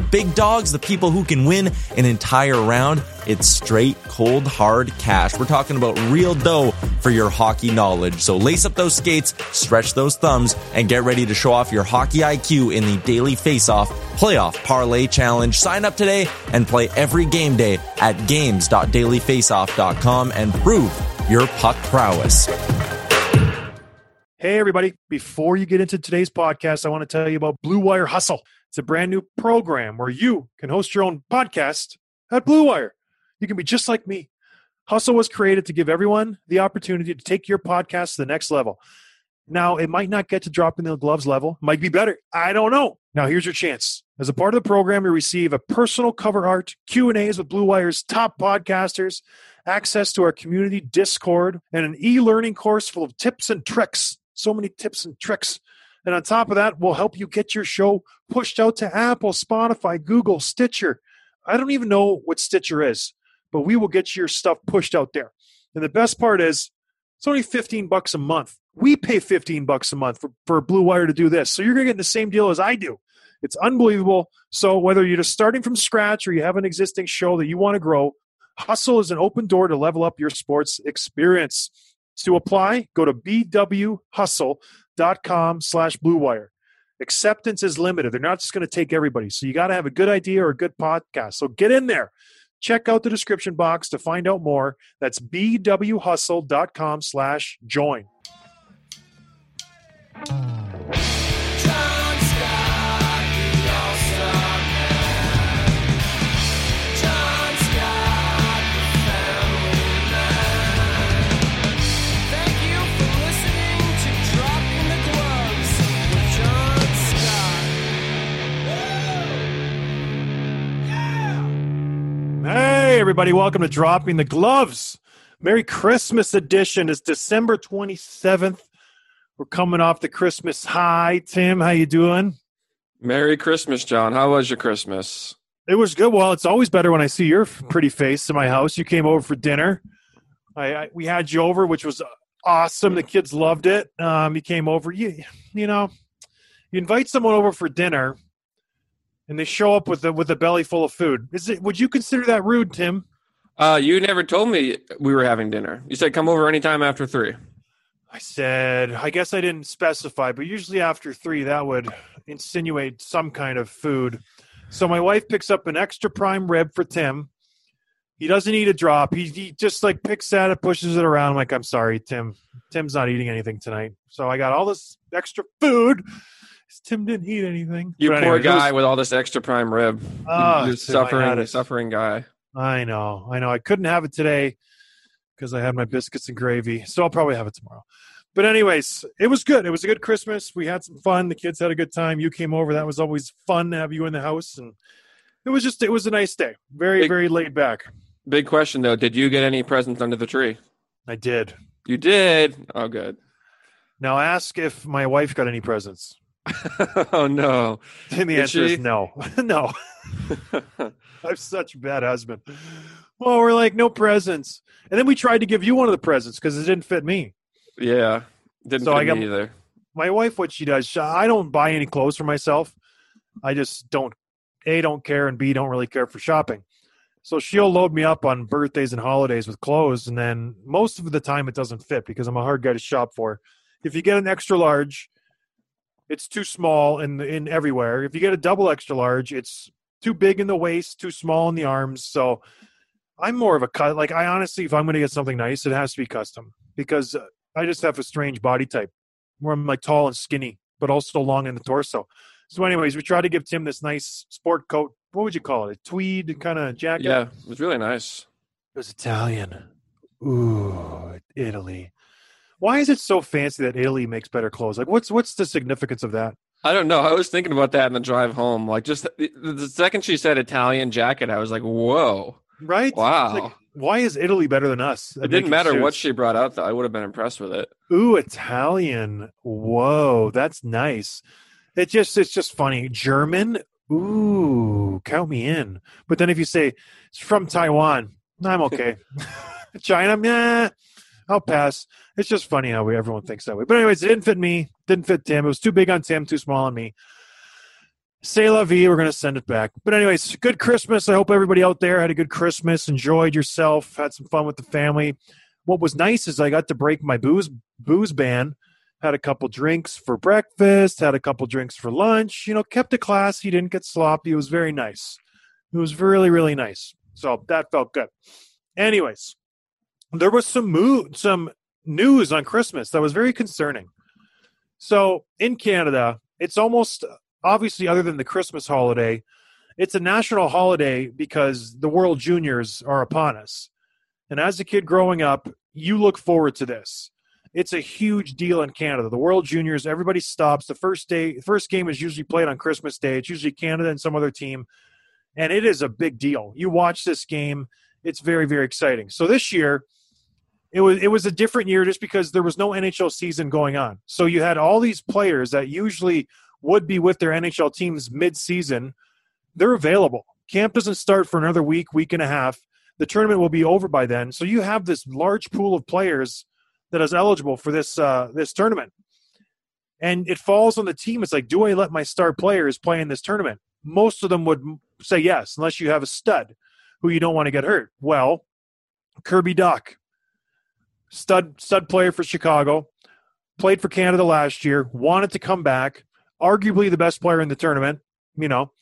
big dogs, the people who can win an entire round, it's straight, cold, hard cash. We're talking about real dough for your hockey knowledge. So lace up those skates, stretch those thumbs, and get ready to show off your hockey IQ in the Daily Faceoff Playoff Parlay Challenge. Sign up today and play every game day at games.dailyfaceoff.com and prove your puck prowess. Hey, everybody. Before you get into today's podcast, I want to tell you about Blue Wire Hustle. It's a brand new program where you can host your own podcast at Blue Wire. You can be just like me. Hustle was created to give everyone the opportunity to take your podcast to the next level. Now, it might not get to dropping the gloves level, might be better. I don't know. Now, here's your chance. As a part of the program, you receive a personal cover art, Q&As with Blue Wire's top podcasters, access to our community Discord, and an e-learning course full of tips and tricks so many tips and tricks. And on top of that, we'll help you get your show pushed out to Apple, Spotify, Google, Stitcher. I don't even know what Stitcher is, but we will get your stuff pushed out there. And the best part is, it's only 15 bucks a month. We pay 15 bucks a month for, for Blue Wire to do this. So you're going to get the same deal as I do. It's unbelievable. So whether you're just starting from scratch or you have an existing show that you want to grow, Hustle is an open door to level up your sports experience. To apply, go to bwhustle.com slash bluewire. Acceptance is limited. They're not just going to take everybody. So you got to have a good idea or a good podcast. So get in there. Check out the description box to find out more. That's bwhustle.com slash join. Hey, everybody, welcome to Dropping the Gloves. Merry Christmas edition is December 27th. We're coming off the Christmas high. Tim, how you doing? Merry Christmas, John. How was your Christmas? It was good. Well, it's always better when I see your pretty face in my house. You came over for dinner. I, I we had you over, which was awesome. The kids loved it. Um, you came over. You you know, you invite someone over for dinner and they show up with a with a belly full of food. Is it? Would you consider that rude, Tim? Uh, you never told me we were having dinner. You said come over anytime after three. I said, I guess I didn't specify, but usually after three, that would insinuate some kind of food. So my wife picks up an extra prime rib for Tim. He doesn't eat a drop. He, he just like picks at it, pushes it around. I'm like, I'm sorry, Tim. Tim's not eating anything tonight. So I got all this extra food. Tim didn't eat anything. You But poor anyways, it was- guy with all this extra prime rib. Oh, You're Tim, suffering, suffering guy. I know, I know. I couldn't have it today because I had my biscuits and gravy, so I'll probably have it tomorrow. But anyways, it was good. It was a good Christmas. We had some fun. The kids had a good time. You came over. That was always fun to have you in the house, and it was just it was a nice day. Very Big- very laid back. Big question though. Did you get any presents under the tree? I did. You did. Oh, good. Now ask if my wife got any presents. oh no. And the Did answer she? is no, no. I'm such a bad husband. Well, we're like no presents, and then we tried to give you one of the presents because it didn't fit me. yeah. Didn't So fit I got- me either. my wife what she does i don't buy any clothes for myself i just don't a don't care and b don't really care for shopping so she'll load me up on birthdays and holidays with clothes and then most of the time it doesn't fit because i'm a hard guy to shop for if you get an extra large it's too small in in everywhere if you get a double extra large it's too big in the waist too small in the arms so i'm more of a cut like i honestly if i'm going to get something nice it has to be custom because uh, i just have a strange body type where I'm like tall and skinny, but also long in the torso. So, anyways, we tried to give Tim this nice sport coat. What would you call it? A tweed kind of jacket. Yeah, it was really nice. It was Italian. Ooh, Italy. Why is it so fancy that Italy makes better clothes? Like, what's what's the significance of that? I don't know. I was thinking about that in the drive home. Like just the, the second she said Italian jacket, I was like, "Whoa, Right? wow!" Like, why is Italy better than us? it didn't matter what she brought up, though. I would have been impressed with it. Ooh, Italian. Whoa, that's nice. It just it's just funny. German. Ooh, count me in. But then if you say it's from Taiwan, I'm okay. China, nah, I'll pass. It's just funny how we everyone thinks that way. But anyways, it didn't fit me. Didn't fit Tim. It was too big on Tim, too small on me. Say la vie. We're gonna send it back. But anyways, good Christmas. I hope everybody out there had a good Christmas, enjoyed yourself, had some fun with the family. What was nice is I got to break my booze booze ban. Had a couple drinks for breakfast. Had a couple drinks for lunch. You know, kept it classy. Didn't get sloppy. It was very nice. It was really really nice. So that felt good. Anyways, there was some mood, some news on Christmas that was very concerning. So in Canada, it's almost obviously other than the Christmas holiday, it's a national holiday because the World Juniors are upon us. And as a kid growing up, you look forward to this. It's a huge deal in Canada. The World Juniors, everybody stops. The first day, the first game is usually played on Christmas Day. It's usually Canada and some other team, and it is a big deal. You watch this game, it's very very exciting. So this year, it was it was a different year just because there was no NHL season going on. So you had all these players that usually would be with their NHL teams mid-season. They're available. Camp doesn't start for another week, week and a half. The tournament will be over by then. So you have this large pool of players that is eligible for this uh, this tournament. And it falls on the team. It's like, do I let my star players play in this tournament? Most of them would say yes, unless you have a stud who you don't want to get hurt. Well, Kirby Dach, stud stud player for Chicago, played for Canada last year, wanted to come back, arguably the best player in the tournament, you know.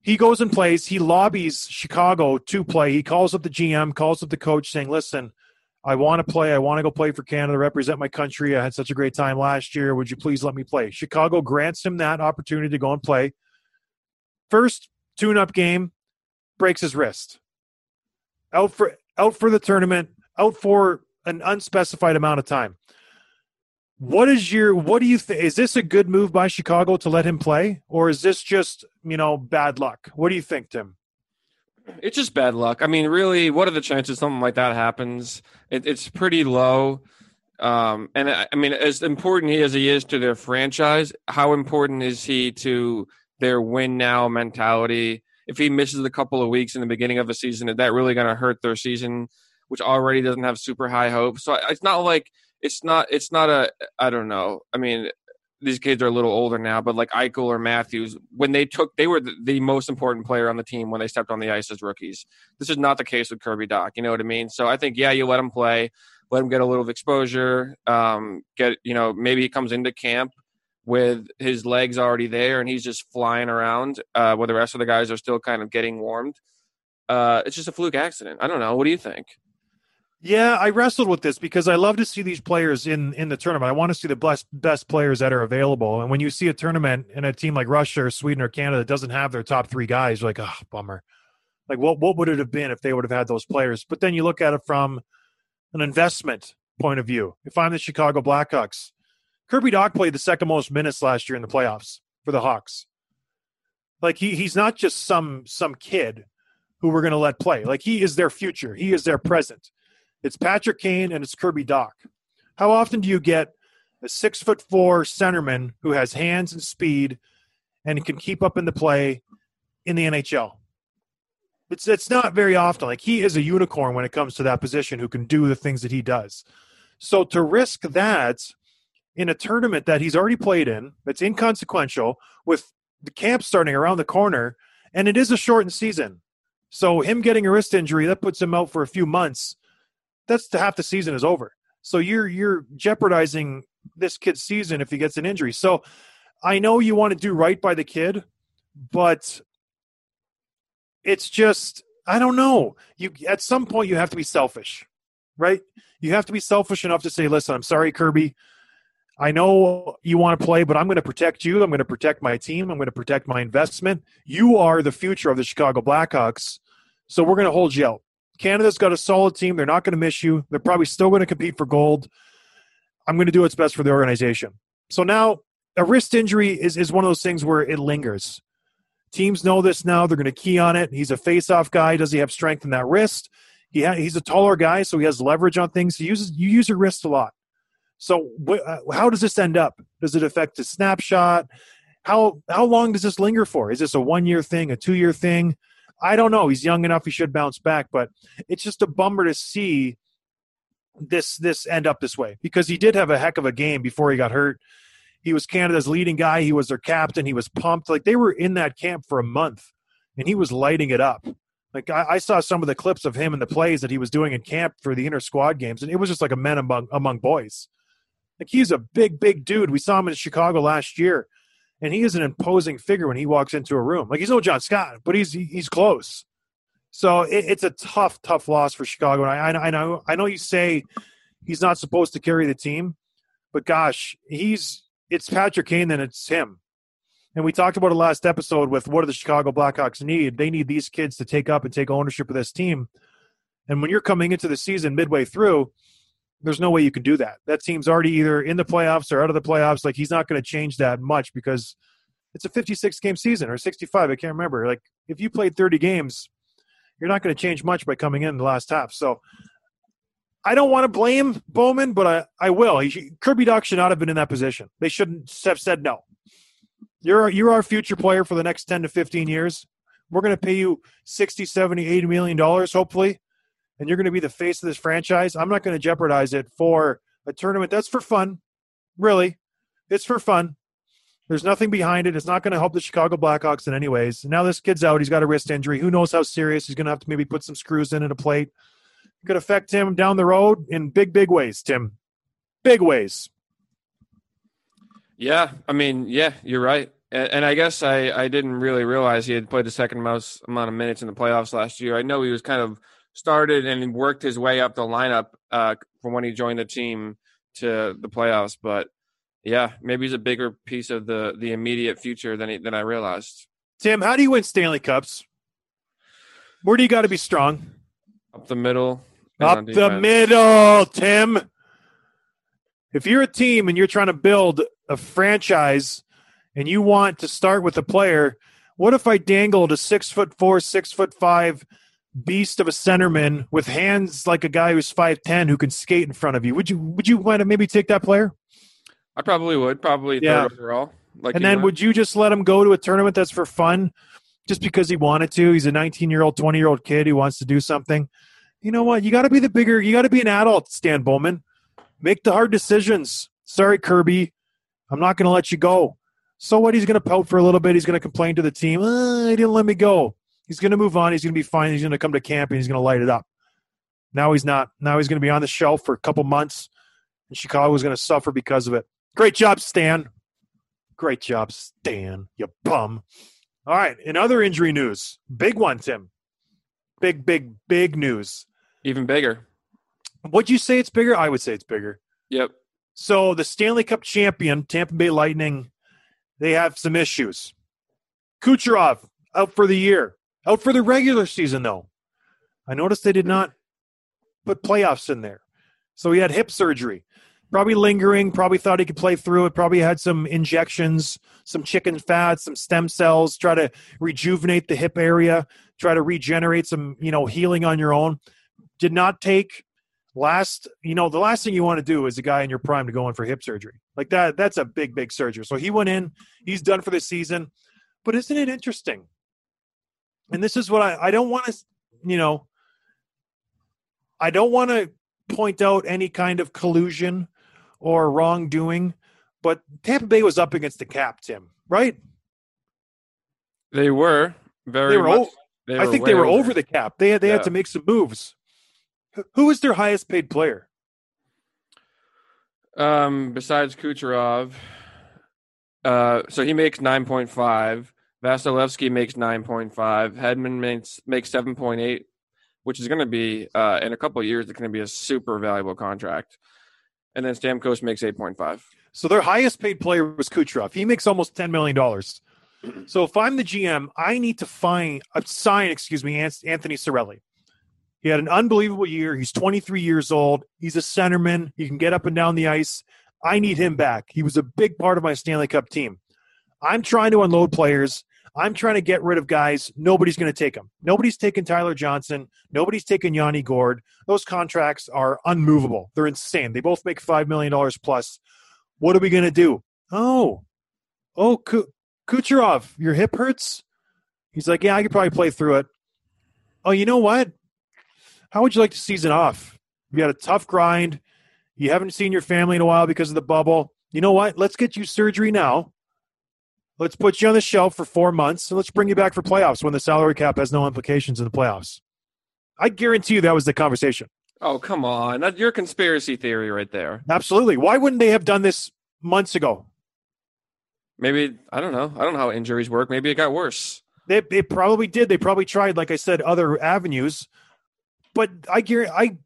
He goes and plays, he lobbies Chicago to play. He calls up the GM, calls up the coach saying, "Listen, I want to play. I want to go play for Canada, represent my country. I had such a great time last year. Would you please let me play?" Chicago grants him that opportunity to go and play. First tune-up game, breaks his wrist. Out for out for the tournament, out for an unspecified amount of time. What is your what do you think is this a good move by Chicago to let him play or is this just, you know, bad luck? What do you think, Tim? It's just bad luck. I mean, really, what are the chances something like that happens? It, it's pretty low. Um, and I, I mean, as important as he is to their franchise, how important is he to their win now mentality? If he misses a couple of weeks in the beginning of the season, is that really going to hurt their season, which already doesn't have super high hopes? So it's not like it's not it's not a I don't know. I mean, these kids are a little older now, but like Eichel or Matthews, when they took, they were the, the, most important player on the team when they stepped on the ice as rookies. This is not the case with Kirby Dach. You know what I mean? So I think, yeah, you let him play, let him get a little exposure, um, get, you know, maybe he comes into camp with his legs already there and he's just flying around uh, where the rest of the guys are still kind of getting warmed. Uh, it's just a fluke accident. I don't know. What do you think? Yeah, I wrestled with this because I love to see these players in in the tournament. I want to see the best best players that are available. And when you see a tournament in a team like Russia or Sweden or Canada that doesn't have their top three guys, you're like, oh, bummer. Like, what what would it have been if they would have had those players? But then you look at it from an investment point of view. If I'm the Chicago Blackhawks, Kirby Dach played the second most minutes last year in the playoffs for the Hawks. Like he he's not just some some kid who we're going to let play. Like he is their future. He is their present. It's Patrick Kane and it's Kirby Dach. How often do you get a six foot four centerman who has hands and speed and can keep up in the play in the NHL? It's it's not very often. Like he is a unicorn when it comes to that position who can do the things that he does. So to risk that in a tournament that he's already played in, that's inconsequential, with the camp starting around the corner, and it is a shortened season. So him getting a wrist injury that puts him out for a few months that's the half the season is over. So you're you're jeopardizing this kid's season if he gets an injury. So I know you want to do right by the kid, but it's just I don't know. You at some point you have to be selfish, right? You have to be selfish enough to say, "Listen, I'm sorry, Kirby. I know you want to play, but I'm going to protect you. I'm going to protect my team. I'm going to protect my investment. You are the future of the Chicago Blackhawks, so we're going to hold you out. Canada's got a solid team. They're not going to miss you. They're probably still going to compete for gold. I'm going to do what's best for the organization. So now a wrist injury is, is one of those things where it lingers. Teams know this now. They're going to key on it. He's a face-off guy. Does he have strength in that wrist? He ha- he's a taller guy, so he has leverage on things. He uses you use your wrist a lot. So wh- uh, how does this end up? Does it affect his snapshot? How how long does this linger for? Is this a one year thing, a two year thing? I don't know. He's young enough; he should bounce back. But it's just a bummer to see this this end up this way because he did have a heck of a game before he got hurt. He was Canada's leading guy. He was their captain. He was pumped. Like they were in that camp for a month, and he was lighting it up. Like I, I saw some of the clips of him and the plays that he was doing in camp for the inter squad games, and it was just like a man among among boys. Like he's a big, big dude. We saw him in Chicago last year, and he is an imposing figure when he walks into a room. Like he's no John Scott, but he's he's close. So it, it's a tough, tough loss for Chicago. And I, I know, I know you say he's not supposed to carry the team, but gosh, he's it's Patrick Kane, then it's him. And we talked about it last episode with what do the Chicago Blackhawks need? They need these kids to take up and take ownership of this team. And when you're coming into the season midway through, there's no way you can do that. That team's already either in the playoffs or out of the playoffs. Like he's not going to change that much because it's a 56 game season or 65. I can't remember. Like if you played 30 games, you're not going to change much by coming in the last half. So I don't want to blame Bowman, but I, I will. Kirby Dach should not have been in that position. They shouldn't have said no. You're you're our future player for the next 10 to 15 years. We're going to pay you 60, 70, 80 million dollars hopefully and you're going to be the face of this franchise, I'm not going to jeopardize it for a tournament that's for fun. Really, it's for fun. There's nothing behind it. It's not going to help the Chicago Blackhawks in any ways. Now this kid's out. He's got a wrist injury. Who knows how serious? He's going to have to maybe put some screws in at a plate. It could affect him down the road in big, big ways, Tim. Big ways. Yeah, I mean, yeah, you're right. And, and I guess I, I didn't really realize he had played the second most amount of minutes in the playoffs last year. I know he was kind of – started and worked his way up the lineup uh, from when he joined the team to the playoffs. But yeah, maybe he's a bigger piece of the the immediate future than he, than I realized. Tim, how do you win Stanley Cups? Where do you got to be strong? Up the middle. Up the middle, Tim. If you're a team and you're trying to build a franchise and you want to start with a player, what if I dangled a six foot four, six foot five beast of a centerman with hands like a guy who's five ten who can skate in front of you. Would you would you want to maybe take that player? I probably would. Probably yeah. overall. Like and then would you just let him go to a tournament that's for fun, just because he wanted to? He's a 19 year old, 20 year old kid who wants to do something. You know what? You got to be the bigger. You got to be an adult, Stan Bowman. Make the hard decisions. Sorry, Kirby. I'm not going to let you go. So what? He's going to pout for a little bit. He's going to complain to the team. Uh, he didn't let me go. He's going to move on. He's going to be fine. He's going to come to camp and he's going to light it up. Now he's not. Now he's going to be on the shelf for a couple months, and Chicago is going to suffer because of it. Great job, Stan. Great job, Stan. You bum. All right. In other injury news, big one, Tim. Big, big, big news. Even bigger. Would you say it's bigger? I would say it's bigger. Yep. So the Stanley Cup champion, Tampa Bay Lightning, they have some issues. Kucherov out for the year. Out for the regular season, though. I noticed they did not put playoffs in there. So he had hip surgery. Probably lingering, probably thought he could play through it, probably had some injections, some chicken fat, some stem cells, try to rejuvenate the hip area, try to regenerate some, you know, healing on your own. Did not take last, you know, the last thing you want to do is a guy in your prime to go in for hip surgery. Like that, that's a big, big surgery. So he went in, he's done for the season. But isn't it interesting? And this is what I, I don't want to, you know, I don't want to point out any kind of collusion or wrongdoing, but Tampa Bay was up against the cap, Tim, right? They were very. They were. Much, they I think they were over. over the cap. They had they yeah. had to make some moves. Who is their highest paid player? Um, besides Kucherov, uh, so he makes nine point five. Vasilevskiy makes 9.5. Hedman makes makes 7.8, which is going to be uh, in a couple years. It's going to be a super valuable contract. And then Stamkos makes 8.5. So their highest paid player was Kucherov. He makes almost $10 million. So if I'm the GM, I need to find uh, sign, excuse me, Anthony Cirelli. He had an unbelievable year. He's 23 years old. He's a centerman. He can get up and down the ice. I need him back. He was a big part of my Stanley Cup team. I'm trying to unload players. I'm trying to get rid of guys. Nobody's going to take them. Nobody's taking Tyler Johnson. Nobody's taking Yanni Gourde. Those contracts are unmovable. They're insane. They both make $5 million plus. What are we going to do? Oh, oh, Kucherov, your hip hurts? He's like, yeah, I could probably play through it. Oh, you know what? How would you like to season off? You had a tough grind. You haven't seen your family in a while because of the bubble. You know what? Let's get you surgery now. Let's put you on the shelf for four months and let's bring you back for playoffs when the salary cap has no implications in the playoffs. I guarantee you that was the conversation. Oh, come on. That's your conspiracy theory right there. Absolutely. Why wouldn't they have done this months ago? Maybe, I don't know. I don't know how injuries work. Maybe it got worse. They, they probably did. They probably tried, like I said, other avenues. But I guarantee, I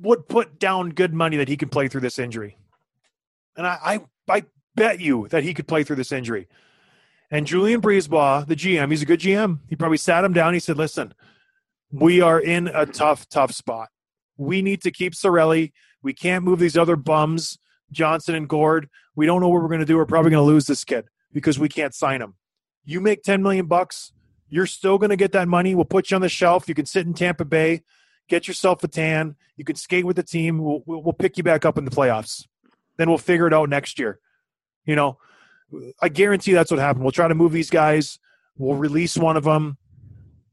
would put down good money that he can play through this injury. And I, I, I bet you that he could play through this injury. And Julien BriseBois, the GM, he's a good GM. He probably sat him down. He said, listen, we are in a tough, tough spot. We need to keep Cirelli. We can't move these other bums, Johnson and Gourde. We don't know what we're going to do. We're probably going to lose this kid because we can't sign him. You make 10 million bucks, you're still going to get that money. We'll put you on the shelf. You can sit in Tampa Bay, get yourself a tan. You can skate with the team. We'll, we'll pick you back up in the playoffs. Then we'll figure it out next year. You know, I guarantee that's what happened. We'll try to move these guys. We'll release one of them.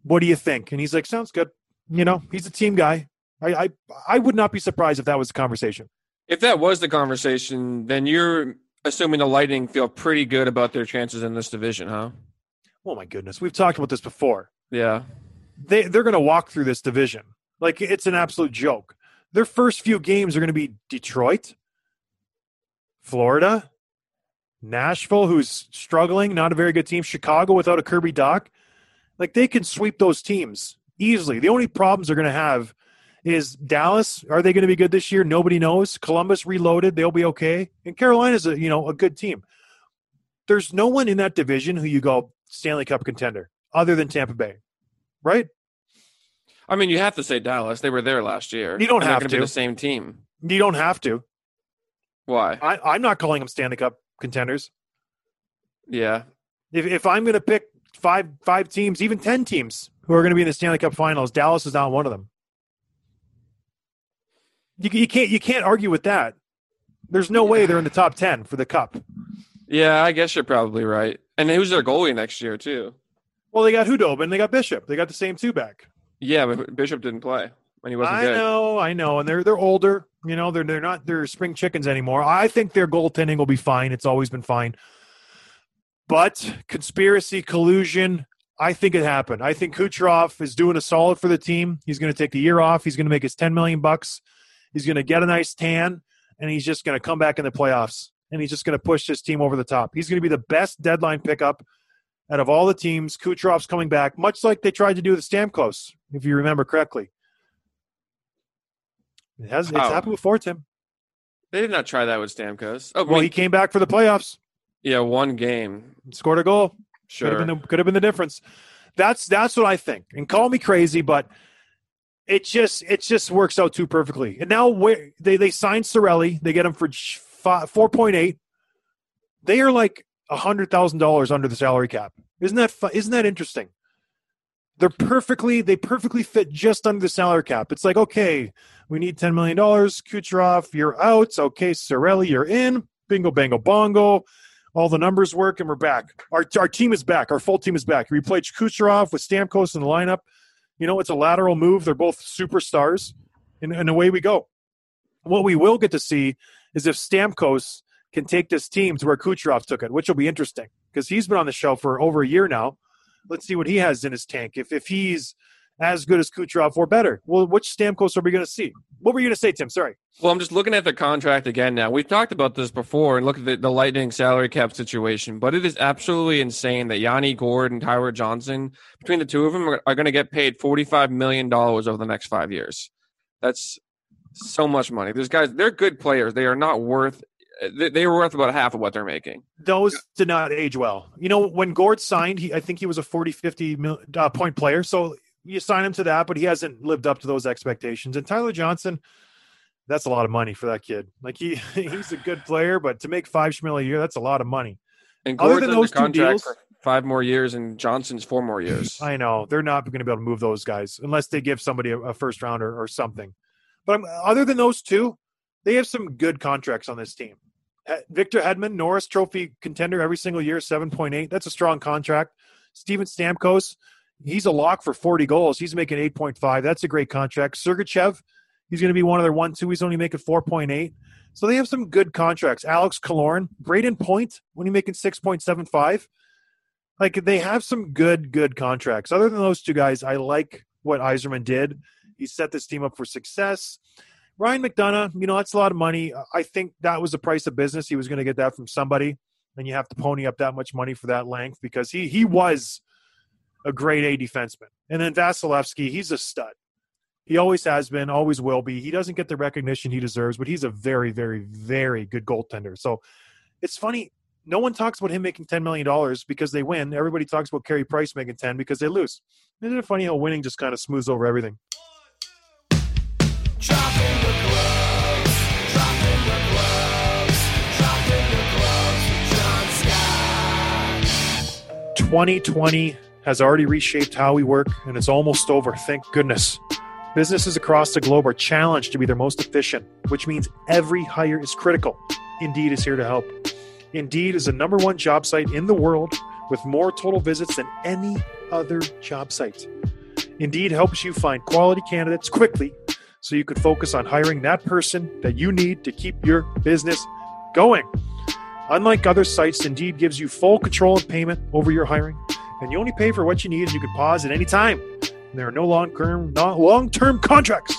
What do you think? And he's like, sounds good. You know, he's a team guy. I, I, I would not be surprised if that was the conversation. If that was the conversation, then you're assuming the Lightning feel pretty good about their chances in this division, huh? Oh my goodness, we've talked about this before. Yeah, they they're going to walk through this division like it's an absolute joke. Their first few games are going to be Detroit, Florida, Nashville, who's struggling, not a very good team. Chicago without a Kirby Dach. Like they can sweep those teams easily. The only problems they're going to have is Dallas. Are they going to be good this year? Nobody knows. Columbus reloaded; they'll be okay. And Carolina's a you know a good team. There's no one in that division who you go Stanley Cup contender other than Tampa Bay, right? I mean, you have to say Dallas. They were there last year. You don't have to be the same team. You don't have to. Why? I, I'm not calling them Stanley Cup contenders. Yeah. If if I'm going to pick five five teams, even ten teams who are going to be in the Stanley Cup Finals, Dallas is not one of them. You, you can't you can't argue with that. There's no way they're in the top ten for the cup. Yeah, I guess you're probably right. And who's their goalie next year too? Well, they got Khudobin, they got Bishop, they got the same two back. Yeah, but Bishop didn't play when he wasn't I good. know, I know, and they're they're older. You know, they're they're not they're spring chickens anymore. I think their goaltending will be fine. It's always been fine. But conspiracy, collusion, I think it happened. I think Kucherov is doing a solid for the team. He's going to take the year off. He's going to make his 10 million bucks. He's going to get a nice tan and he's just going to come back in the playoffs and he's just going to push his team over the top. He's going to be the best deadline pickup out of all the teams. Kucherov's coming back, much like they tried to do with the Stamkos, if you remember correctly. It has it's oh. happened before, Tim. They did not try that with Stamkos. Oh, well, he came back for the playoffs. Yeah, one game scored a goal. Sure, could have, been the, could have been the difference. That's that's what I think. And call me crazy, but it just it just works out too perfectly. And now where they they signed Cirelli, they get him for four point eight. They are like a hundred thousand dollars under the salary cap. Isn't that isn't that interesting? They're perfectly they perfectly fit just under the salary cap. It's like okay, we need $10 million. Kucherov, you're out. Okay, Cirelli, you're in. Bingo, bango, bongo. All the numbers work, and we're back. Our, our team is back. Our full team is back. We played Kucherov with Stamkos in the lineup. You know, it's a lateral move. They're both superstars, and, and away we go. What we will get to see is if Stamkos can take this team to where Kucherov took it, which will be interesting because he's been on the show for over a year now. Let's see what he has in his tank. If if he's as good as Kucherov or better. Well, which Stamkos are we going to see? What were you going to say, Tim? Sorry. Well, I'm just looking at the contract again now. We've talked about this before and look at the, the Lightning salary cap situation, but it is absolutely insane that Yanni Gourde and Tyler Johnson, between the two of them, are, are going to get paid $45 million over the next five years. That's so much money. These guys, they're good players. They are not worth they were worth about half of what they're making. Those did not age well. You know, when Gourde signed, he I think he was a 40, 50 uh, point player. So you sign him to that, but he hasn't lived up to those expectations. And Tyler Johnson, That's a lot of money for that kid. Like he he's a good player, but to make five schmil a year, that's a lot of money. And Other than those two deals- five more years, and Johnson's four more years. I know they're not going to be able to move those guys unless they give somebody a, a first rounder or something. But um, other than those two, they have some good contracts on this team. He- Victor Hedman, Norris Trophy contender every single year, seven point eight. That's a strong contract. Steven Stamkos, he's a lock for forty goals. He's making eight point five. That's a great contract. Sergachev, he's going to be one of their one two. He's only making four point eight. So they have some good contracts. Alex Killorn, Brayden Point, when he making six point seven five like they have some good good contracts other than those two guys i like what Yzerman did he set this team up for success ryan mcdonagh you know that's a lot of money uh, i think that was the price of business he was going to get that from somebody and you have to pony up that much money for that length because he he was a great a defenseman and then vasilevskiy he's a stud he always has been always will be he doesn't get the recognition he deserves but he's a very very very good goaltender so it's funny no one talks about him making ten million dollars because they win. Everybody talks about Carey Price making ten because they lose. Isn't it funny how winning just kind of smooths over everything? 2020 has already reshaped how we work, and it's almost over. Thank goodness. Businesses across the globe are challenged to be their most efficient, which means every hire is critical. Indeed is here to help. Indeed is the number one job site in the world with more total visits than any other job site. Indeed helps you find quality candidates quickly so you can focus on hiring that person that you need to keep your business going. Unlike other sites, Indeed gives you full control of payment over your hiring, and you only pay for what you need and you can pause at any time. And there are no long-term, not long-term contracts.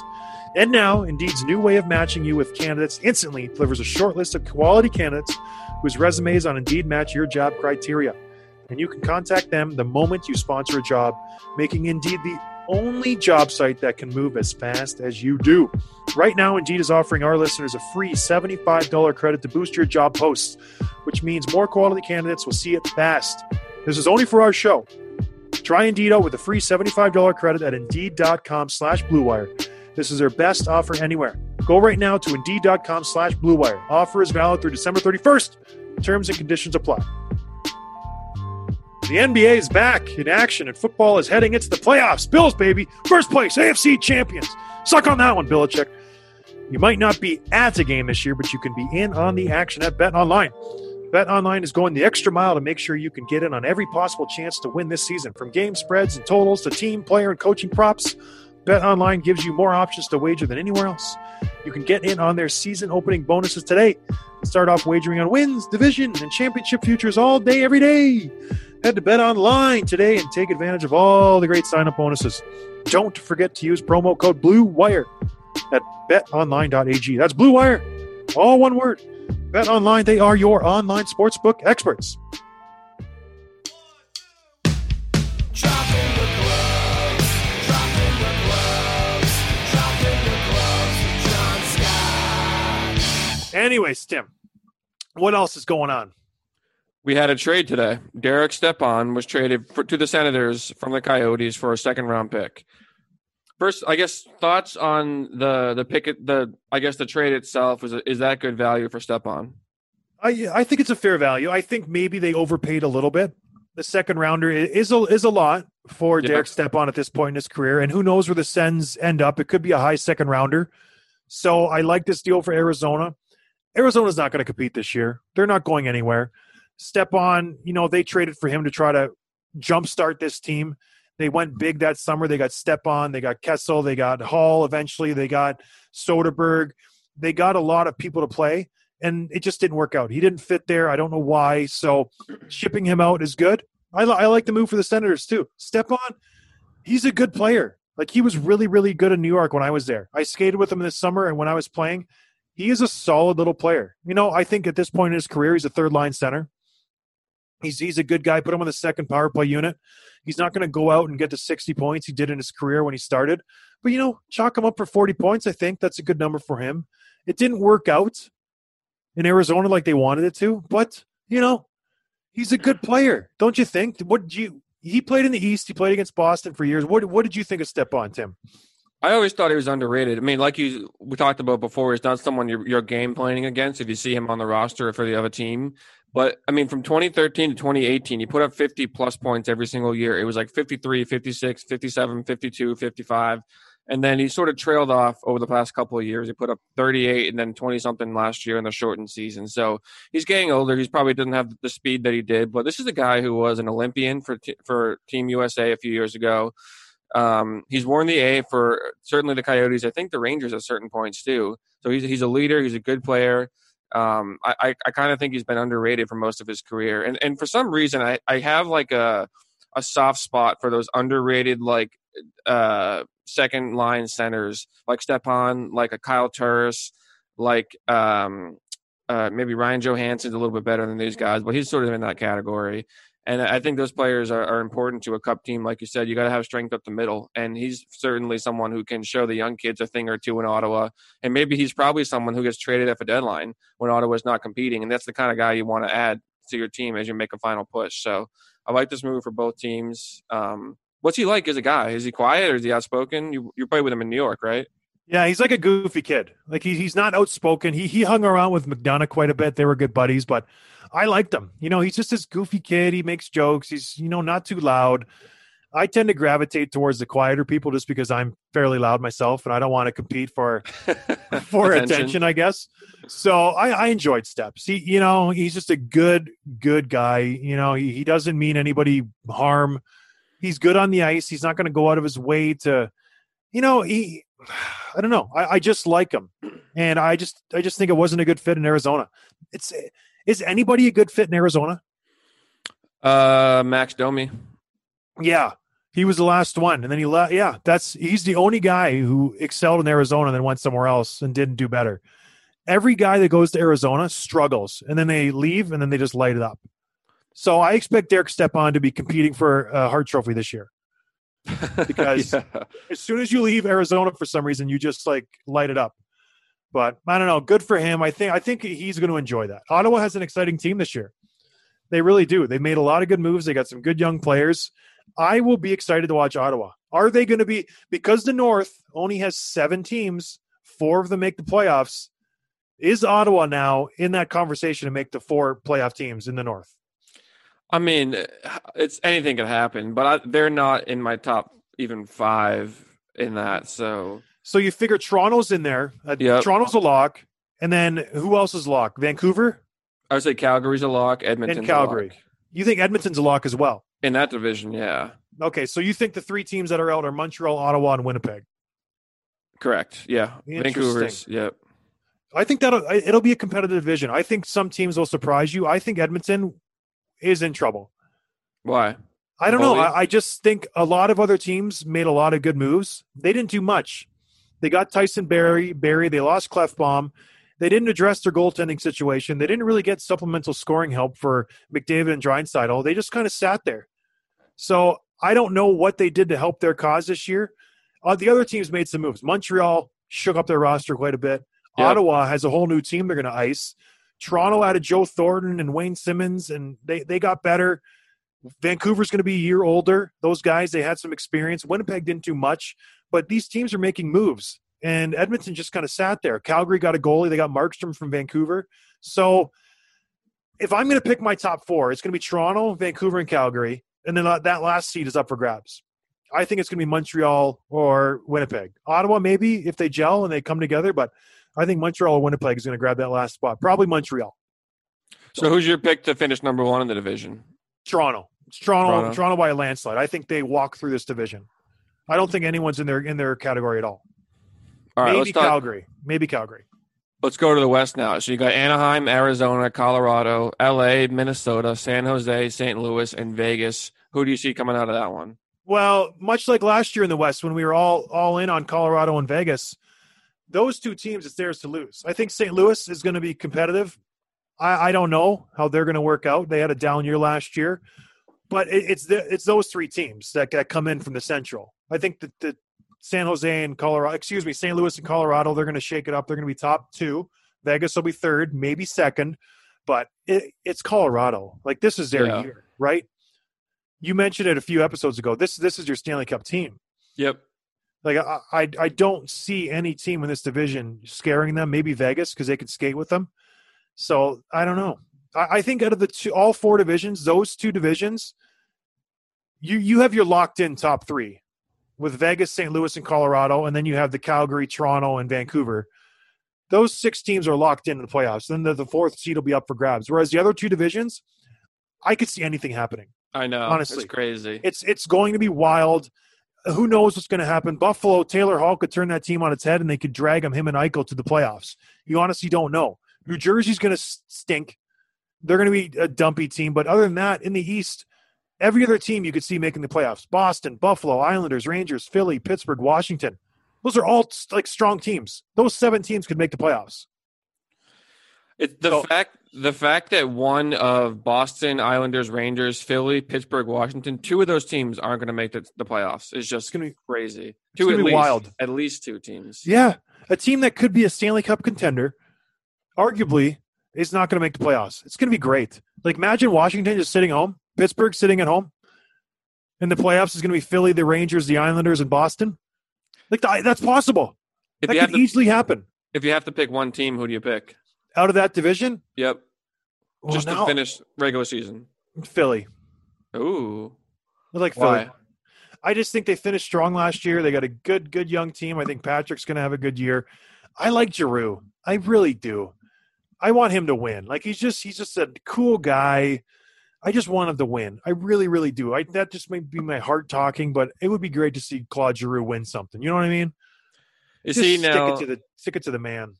And now, Indeed's new way of matching you with candidates instantly delivers a short list of quality candidates whose resumes on Indeed match your job criteria. And you can contact them the moment you sponsor a job, making Indeed the only job site that can move as fast as you do. Right now, Indeed is offering our listeners a free $75 credit to boost your job posts, which means more quality candidates will see it fast. This is only for our show. Try Indeed out with a free $75 credit at Indeed.com slash BlueWire. This is their best offer anywhere. Go right now to Indeed.com slash BlueWire. Offer is valid through December 31st. Terms and conditions apply. The NBA is back in action and football is heading into the playoffs. Bills, baby. First place, AFC champions. Suck on that one, Belichick. You might not be at a game this year, but you can be in on the action at Bet Online. Bet Online is going the extra mile to make sure you can get in on every possible chance to win this season. From game spreads and totals to team, player, and coaching props, Bet Online gives you more options to wager than anywhere else. You can get in on their season opening bonuses today. Start off wagering on wins, division, and championship futures all day, every day. Head to Bet Online today and take advantage of all the great sign up bonuses. Don't forget to use promo code Blue Wire at betonline.ag. That's Blue Wire, all one word. Bet Online, they are your online sportsbook experts. Anyways, Tim, what else is going on? We had a trade today. Derek Stepan was traded for, to the Senators from the Coyotes for a second round pick. First, I guess thoughts on the the pick the I guess the trade itself is is that good value for Stepan? I I think it's a fair value. I think maybe they overpaid a little bit. The second rounder is a, is a lot for Yeah. Derek Stepan at this point in his career, and who knows where the Sens end up? It could be a high second rounder. So I like this deal for Arizona. Arizona's not going to compete this year. They're not going anywhere. Stepan, you know, they traded for him to try to jumpstart this team. They went big that summer. They got Stepan, they got Kessel, they got Hall eventually, they got Soderberg. They got a lot of people to play, and it just didn't work out. He didn't fit there. I don't know why. So shipping him out is good. I, I like the move for the Senators too. Stepan, he's a good player. Like he was really, really good in New York when I was there. I skated with him this summer, and when I was playing, he is a solid little player. You know, I think at this point in his career, he's a third line center. He's he's a good guy. Put him on the second power play unit. He's not going to go out and get to 60 points he did in his career when he started. But you know, chalk him up for 40 points. I think that's a good number for him. It didn't work out in Arizona like they wanted it to, but you know, he's a good player, don't you think? What did you? He played in the East. He played against Boston for years. What What did you think of Stepan, Tim? I always thought he was underrated. I mean, like you we talked about before, he's not someone you're, you're game planning against if you see him on the roster for the other team. But I mean, from 2013 to 2018, he put up 50 plus points every single year. It was like 53, 56, 57, 52, 55. And then he sort of trailed off over the past couple of years. He put up 38 and then 20 something last year in the shortened season. So he's getting older. He's probably doesn't have the speed that he did. But this is a guy who was an Olympian for t- for Team USA a few years ago. Um, he's worn the A for certainly the Coyotes. I think the Rangers at certain points too. So he's he's a leader. He's a good player. Um, I I, I kind of think he's been underrated for most of his career. And and for some reason, I I have like a a soft spot for those underrated like uh second line centers like Stepan, like a Kyle Turris, like um uh maybe Ryan Johansen's a little bit better than these guys, but he's sort of in that category. And I think those players are, are important to a cup team. Like you said, you got to have strength up the middle. And he's certainly someone who can show the young kids a thing or two in Ottawa. And maybe he's probably someone who gets traded at the deadline when Ottawa's not competing. And that's the kind of guy you want to add to your team as you make a final push. So I like this move for both teams. Um, what's he like as a guy? Is he quiet or is he outspoken? You you played with him in New York, right? Yeah, he's like a goofy kid. Like he, he's not outspoken. He he hung around with McDonagh quite a bit. They were good buddies, but I liked him. You know, he's just this goofy kid. He makes jokes. He's you know not too loud. I tend to gravitate towards the quieter people just because I'm fairly loud myself, and I don't want to compete for for attention. I guess. So I, I enjoyed Steps. He, you know, he's just a good, good guy. You know, he, he doesn't mean anybody harm. He's good on the ice. He's not going to go out of his way to, you know, he. I don't know. I, I just like him, and I just, I just think it wasn't a good fit in Arizona. It's is anybody a good fit in Arizona? Uh, Max Domi. Yeah, he was the last one, and then he left. Yeah, that's he's the only guy who excelled in Arizona and then went somewhere else and didn't do better. Every guy that goes to Arizona struggles, and then they leave, and then they just light it up. So I expect Derek Stepan to be competing for a Hart Trophy this year because Yeah. as soon as you leave Arizona for some reason, you just like light it up. But I don't know. Good for him. I think I think he's going to enjoy that. Ottawa has an exciting team this year. They really do. They've made a lot of good moves. They got some good young players. I will be excited to watch Ottawa. Are they going to be because the North only has seven teams, four of them make the playoffs? Is Ottawa now in that conversation to make the four playoff teams in the North? I mean, it's anything can happen, but I, they're not in my top even five in that. So So you figure Toronto's in there. Uh, Yep. Toronto's a lock, and then who else is locked? Vancouver I would say Calgary's a lock. Edmonton's and a Calgary. lock. You think Edmonton's a lock as well? in that division. Yeah, Okay, so you think the three teams that are out are Montreal, Ottawa, and Winnipeg? correct. Yeah. Vancouver's. Yep. I think that it'll be a competitive division. I think some teams will surprise you. I think Edmonton is in trouble. Why? I don't know. I, I just think a lot of other teams made a lot of good moves. They didn't do much. They got Tyson Barrie. Barrie. They lost Klefbom. They didn't address their goaltending situation. They didn't really get supplemental scoring help for McDavid and Draisaitl. They just kind of sat there. So I don't know what they did to help their cause this year. Uh, the other teams made some moves. Montreal shook up their roster quite a bit. Yep. Ottawa has a whole new team they're going to ice. Toronto added Joe Thornton and Wayne Simmonds, and they, they got better. Vancouver's going to be a year older. Those guys, they had some experience. Winnipeg didn't do much, but these teams are making moves. And Edmonton just kind of sat there. Calgary got a goalie. They got Markstrom from Vancouver. So if I'm going to pick my top four, it's going to be Toronto, Vancouver, and Calgary. And then uh, that last seat is up for grabs. I think it's going to be Montreal or Winnipeg. Ottawa, maybe if they gel and they come together, but I think Montreal or Winnipeg is going to grab that last spot. Probably Montreal. So who's your pick to finish number one in the division? Toronto. It's Toronto, Toronto. Toronto. by a landslide. I think they walk through this division. I don't think anyone's in their in their category at all. All right, Maybe talk. Calgary. Maybe Calgary. Let's go to the West now. So you got Anaheim, Arizona, Colorado, L.A., Minnesota, San Jose, St. Louis, and Vegas. Who do you see coming out of that one? Well, much like last year in the West when we were all all in on Colorado and Vegas, those two teams it's theirs to lose. I think St. Louis is going to be competitive. I, I don't know how they're going to work out. They had a down year last year, but it, it's the, it's those three teams that, that come in from the Central. I think that the San Jose and Colorado, excuse me, St. Louis and Colorado, they're going to shake it up. They're going to be top two. Vegas will be third, maybe second, but it, it's Colorado. Like this is their Yeah. year, right? You mentioned it a few episodes ago. This this is your Stanley Cup team. Yep. Like I, I, I don't see any team in this division scaring them. Maybe Vegas because they could skate with them. So I don't know. I, I think out of the two, all four divisions, those two divisions, you you have your locked in top three with Vegas, St. Louis, and Colorado, and then you have the Calgary, Toronto, and Vancouver. Those six teams are locked in in the playoffs. Then the, the fourth seed will be up for grabs. Whereas the other two divisions, I could see anything happening. I know. Honestly. it's crazy. It's it's going to be wild. Who knows what's going to happen? Buffalo, Taylor Hall could turn that team on its head, and they could drag him, him and Eichel to the playoffs. You honestly don't know. New Jersey's going to stink. They're going to be a dumpy team, but other than that, in the East, every other team you could see making the playoffs: Boston, Buffalo, Islanders, Rangers, Philly, Pittsburgh, Washington. Those are all like strong teams. Those seven teams could make the playoffs. It, the So- fact the fact that one of Boston, Islanders, Rangers, Philly, Pittsburgh, Washington, two of those teams aren't going to make the, the playoffs is just going to be crazy. it's Two gonna at be least, wild. At least two teams. Yeah, a team that could be a Stanley Cup contender, arguably, is not going to make the playoffs. It's going to be great. Like imagine Washington just sitting home, Pittsburgh sitting at home, and the playoffs is going to be Philly, the Rangers, the Islanders, and Boston. Like th- that's possible. If that could to, easily happen if you have to pick one team, who do you pick? out of that division. Yep, Well, just now- to finish regular season. Philly. Ooh, I like Philly. I just think they finished strong last year. They got a good, good young team. I think Patrick's going to have a good year. I like Giroux. I really do. I want him to win. Like he's just, he's just a cool guy. I just want him to win. I really, really do. I that just may be my heart talking, but it would be great to see Claude Giroux win something. You know what I mean? You Just see stick now, it to the stick it to the man.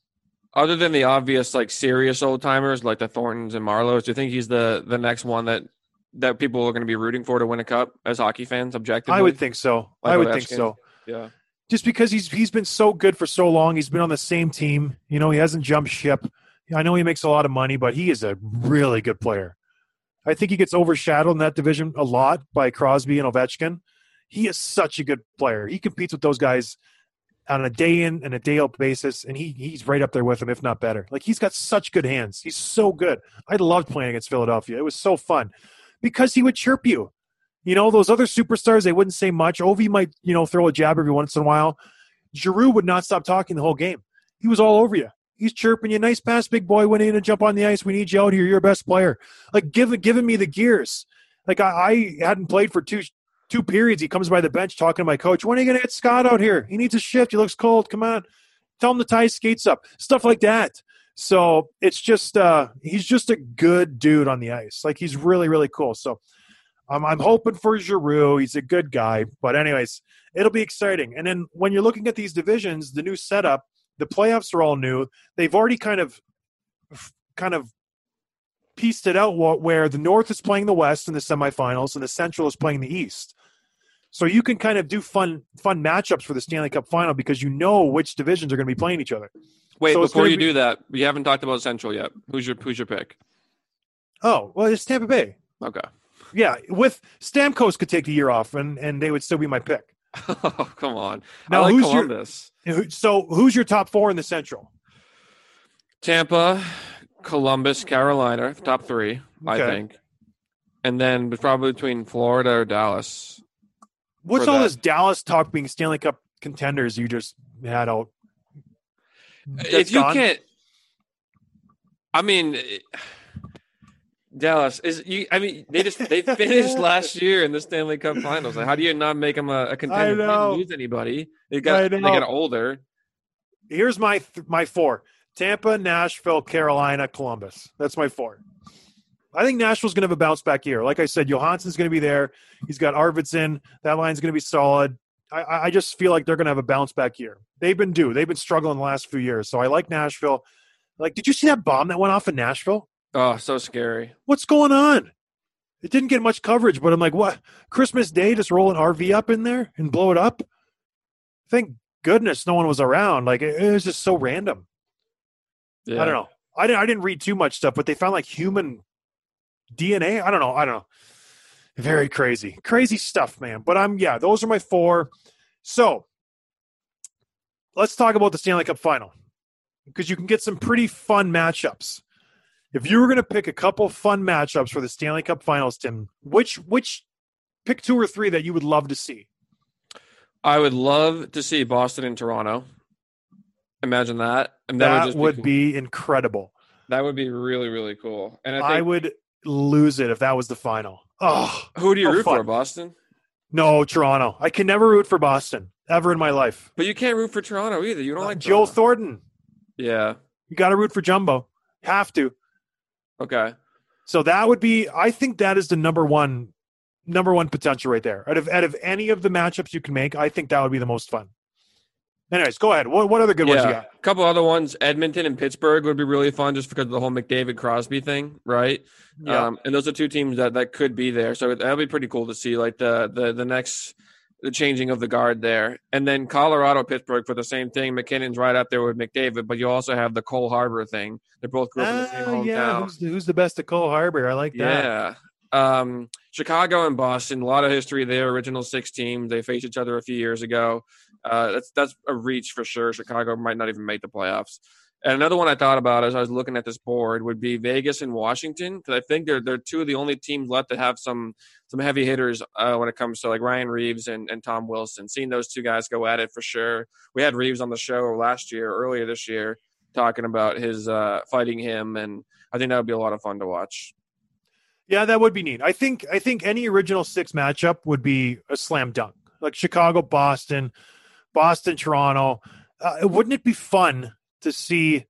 other than the obvious like serious old timers like the Thorntons and Marleaus, do you think he's the the next one that that people are going to be rooting for to win a cup as hockey fans? Objectively, I would think so. Like I would think so. Yeah, just because he's he's been so good for so long. He's been on the same team. You know, he hasn't jumped ship. I know he makes a lot of money, but he is a really good player. I think he gets overshadowed in that division a lot by Crosby and Ovechkin. He is such a good player. He competes with those guys on a day in and a day out basis, and he he's right up there with them, if not better. Like he's got such good hands. He's so good. I loved playing against Philadelphia. It was so fun because he would chirp you. You know, those other superstars, they wouldn't say much. Ovi might, you know, throw a jab every once in a while. Giroux would not stop talking the whole game. He was all over you. He's chirping you. Nice pass, big boy. When you to jump on the ice, we need you out here. You're our best player. Like give giving me the gears. Like I, I hadn't played for two two periods. He comes by the bench talking to my coach. When are you going to get Scott out here? He needs a shift. He looks cold. Come on. Tell him to tie his skates up. Stuff like that. So it's just uh he's just a good dude on the ice. Like he's really really cool. So um, I'm hoping for Giroux. He's a good guy. But anyways, it'll be exciting. And then when you're looking at these divisions, the new setup, the playoffs are all new. They've already kind of kind of pieced it out where the North is playing the West in the semifinals and the Central is playing the East. So you can kind of do fun fun matchups for the Stanley Cup final because you know which divisions are going to be playing each other. wait. So before you be- do that, we haven't talked about Central yet. Who's your who's your pick? Oh, well, it's Tampa Bay. Okay. Yeah, with Stamkos could take the year off and and they would still be my pick. Oh, come on. Now, I like who's your- Columbus. Who- So who's your top four in the Central? Tampa, Columbus, Carolina, top three, I think. And then probably between Florida or Dallas. What's all that. this Dallas talk being Stanley Cup contenders you just had out? if you gone? can't, I mean, Dallas is you. I mean, they just they finished last year in the Stanley Cup Finals. Like, how do you not make them a, a contender? They know. didn't lose anybody. They I got they got older. Here's my th- my four: Tampa, Nashville, Carolina, Columbus. That's my four. I think Nashville's going to have a bounce back year. Like I said, Johansen's going to be there. He's got Arvidsson. That line's going to be solid. I- I, I just feel like they're going to have a bounce back year. They've been due. They've been struggling the last few years. So I like Nashville. Like, did you see that bomb that went off in Nashville? Oh, so scary. What's going on? It didn't get much coverage, but I'm like, what? Christmas Day, just roll an RV up in there and blow it up? Thank goodness no one was around. Like, it, it was just so random. Yeah. I don't know. I didn't, I didn't read too much stuff, but they found like human DNA. I don't know. I don't know. Very crazy. Crazy stuff, man. But I'm, yeah, those are my four. So let's talk about the Stanley Cup final because you can get some pretty fun matchups. If you were going to pick a couple fun matchups for the Stanley Cup finals, Tim, which, which, pick two or three that you would love to see? I would love to see Boston and Toronto. Imagine that. And that, That, would, would cool. be incredible. that would be really really cool. And I think I would lose it if that was the final. Oh who do you how root for? Boston. no, Toronto. I can never root for Boston ever in my life. But you can't root for Toronto either. You don't like Uh, Joe Thornton. Yeah. You got to root for Jumbo. Have to. Okay. So that would be. I think that is the number one, number one potential right there. Out of out of any of the matchups you can make, I think that would be the most fun. Anyways, go ahead. What what other good ones you yeah. got? A couple other ones. Edmonton and Pittsburgh would be really fun just because of the whole McDavid Crosby thing, right? Um, and those are two teams that, that could be there. So that'll be pretty cool to see, like the the the next the changing of the guard there, and then Colorado Pittsburgh for the same thing. MacKinnon's right up there with McDavid, but you also have the Cole Harbor thing. They're both grew up in the same Ah, hometown. yeah. Who's, the- who's the best at Cole Harbor? I like that. Yeah. Um, Chicago and Boston, a lot of history there. Original six teams. They faced each other a few years ago. Uh, that's that's a reach for sure. Chicago might not even make the playoffs. And another one I thought about as I was looking at this board would be Vegas and Washington because I think they're they're two of the only teams left that have some some heavy hitters uh, when it comes to like Ryan Reaves and, and Tom Wilson. Seeing those two guys go at it for sure. We had Reeves on the show last year, earlier this year, talking about his uh, fighting him, and I think that would be a lot of fun to watch. Yeah, that would be neat. I think I think any original six matchup would be a slam dunk. Like Chicago, Boston, Boston, Toronto. Uh, wouldn't it be fun to see?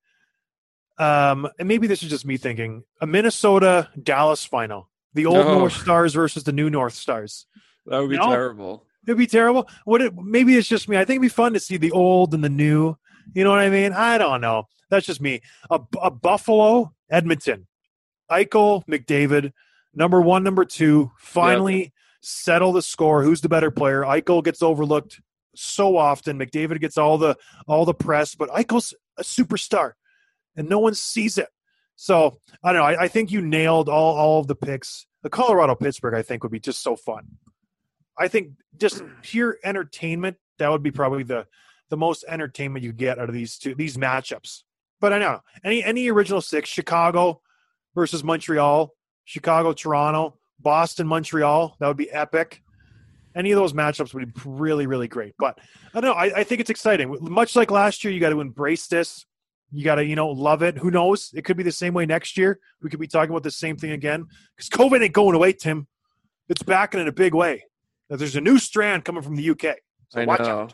Um, and maybe this is just me thinking a Minnesota Dallas final, the old No. North Stars versus the new North Stars. That would be No. terrible. It'd be terrible. Would it? Maybe it's just me. I think it'd be fun to see the old and the new. You know what I mean? I don't know. That's just me. A, a Buffalo, Edmonton, Eichel, McDavid, number one, number two. Finally settle the score. Who's the better player? Eichel gets overlooked so often. McDavid gets all the all the press, but Eichel's a superstar, and no one sees it. So I don't know. I, I think you nailed all all of the picks. The Colorado Pittsburgh, I think, would be just so fun. I think just pure entertainment. That would be probably the the most entertainment you get out of these two these matchups. But I don't know any any original six: Chicago versus Montreal, Chicago, Toronto, Boston, Montreal. That would be epic. Any of those matchups would be really really great. But I don't know. I, I think it's exciting. Much like last year, you got to embrace this. You got to you know love it. Who knows? It could be the same way next year. We could be talking about the same thing again because COVID ain't going away, Tim. It's back in a big way. There's a new strand coming from the UK. So I watch know. out.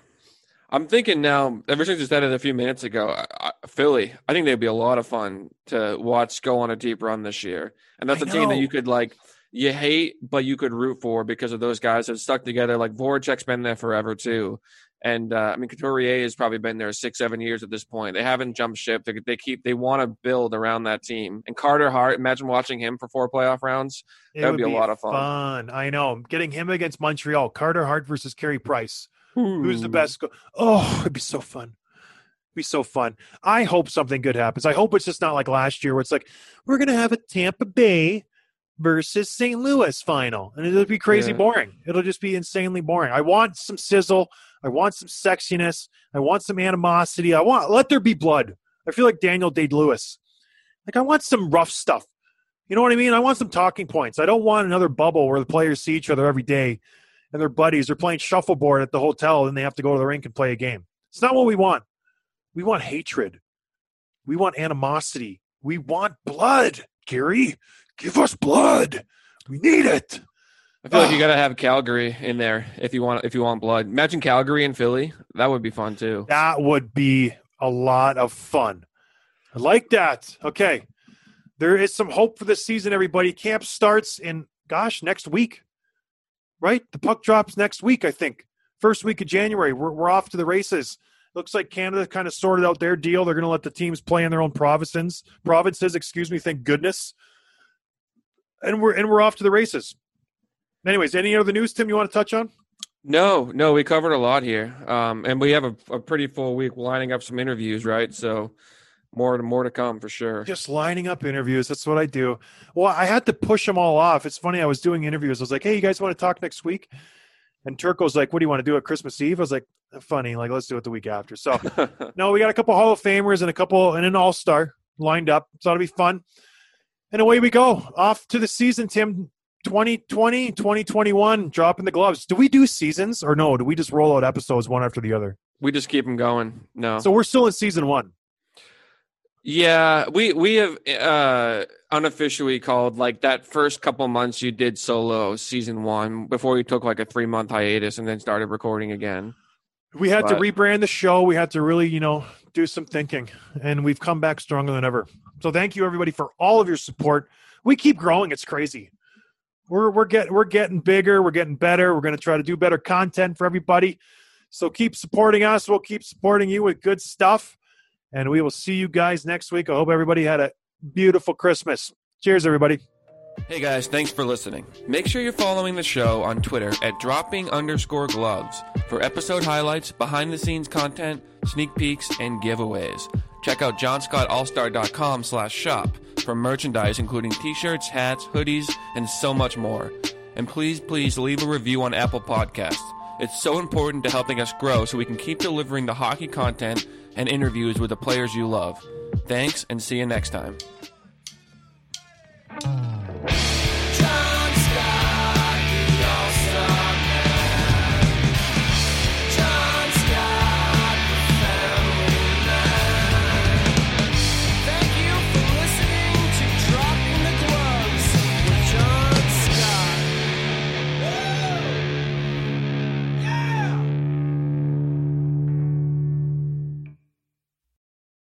I'm thinking now, ever since you said it a few minutes ago, I, I, Philly, I think they'd be a lot of fun to watch go on a deep run this year. And that's a team that you could like, you hate, but you could root for because of those guys that stuck together. Like Voracek's been there forever too. And uh, I mean, Couturier has probably been there six, seven years at this point. They haven't jumped ship. They, they keep, they want to build around that team. And Carter Hart, imagine watching him for four playoff rounds. It That'd would be a lot of fun. I know. Getting him against Montreal, Carter Hart versus Carey Price. Who's the best? Go- oh, it'd be so fun. It'd be so fun. I hope something good happens. I hope it's just not like last year where it's like we're gonna have a Tampa Bay versus St. Louis final, and it'll be crazy Yeah. boring. It'll just be insanely boring. I want some sizzle. I want some sexiness. I want some animosity. I want let there be blood. I feel like Daniel Day Lewis. Like I want some rough stuff. You know what I mean? I want some talking points. I don't want another bubble where the players see each other every day and their buddies. They're playing shuffleboard at the hotel and they have to go to the rink and play a game. It's not what we want. We want hatred. We want animosity. We want blood, Gary. Give us blood. We need it. I feel like you ah. got to have Calgary in there if you want if you want blood. Imagine Calgary and Philly. That would be fun too. That would be a lot of fun. I like that. Okay. There is some hope for this season, everybody. Camp starts in, gosh, next week, right? The puck drops next week, I think. First week of January. We're, we're off to the races. Looks like Canada kind of sorted out their deal. They're going to let the teams play in their own provinces. Provinces, excuse me. Thank goodness. And we're and we're off to the races. Anyways, any other news, Tim? You want to touch on? No, no, we covered a lot here, um, and we have a, a pretty full week lining up some interviews, right? So more to more to come for sure. Just lining up interviews. That's what I do. Well, I had to push them all off. It's funny. I was doing interviews. I was like, "Hey, you guys want to talk next week?" And Turco's like, "What do you want to do at Christmas Eve?" I was like, "Funny. Like, let's do it the week after." So, no, we got a couple Hall of Famers and a couple and an All Star lined up. So it'll be fun. And away we go. Off to the season, Tim. 2020, 2021, dropping the gloves. Do we do seasons or no? Do we just roll out episodes one after the other? We just keep them going. No. So we're still in season one. Yeah, we we have uh unofficially called like that first couple months you did solo season one before you took like a three month hiatus and then started recording again. We had to rebrand the show. We had to really, you know, do some thinking, and we've come back stronger than ever. So thank you everybody for all of your support. We keep growing. It's crazy. We're we're getting we're getting bigger. We're getting better. We're going to try to do better content for everybody. So keep supporting us. We'll keep supporting you with good stuff, and we will see you guys next week. I hope everybody had a beautiful Christmas. Cheers, everybody. Hey guys, thanks for listening. Make sure you're following the show on Twitter at dropping underscore gloves for episode highlights, behind the scenes content, sneak peeks, and giveaways. Check out johnscottallstar.com slash shop for merchandise including t-shirts, hats, hoodies, and so much more. And please, please leave a review on Apple Podcasts. It's so important to helping us grow so we can keep delivering the hockey content and interviews with the players you love. Thanks and see you next time.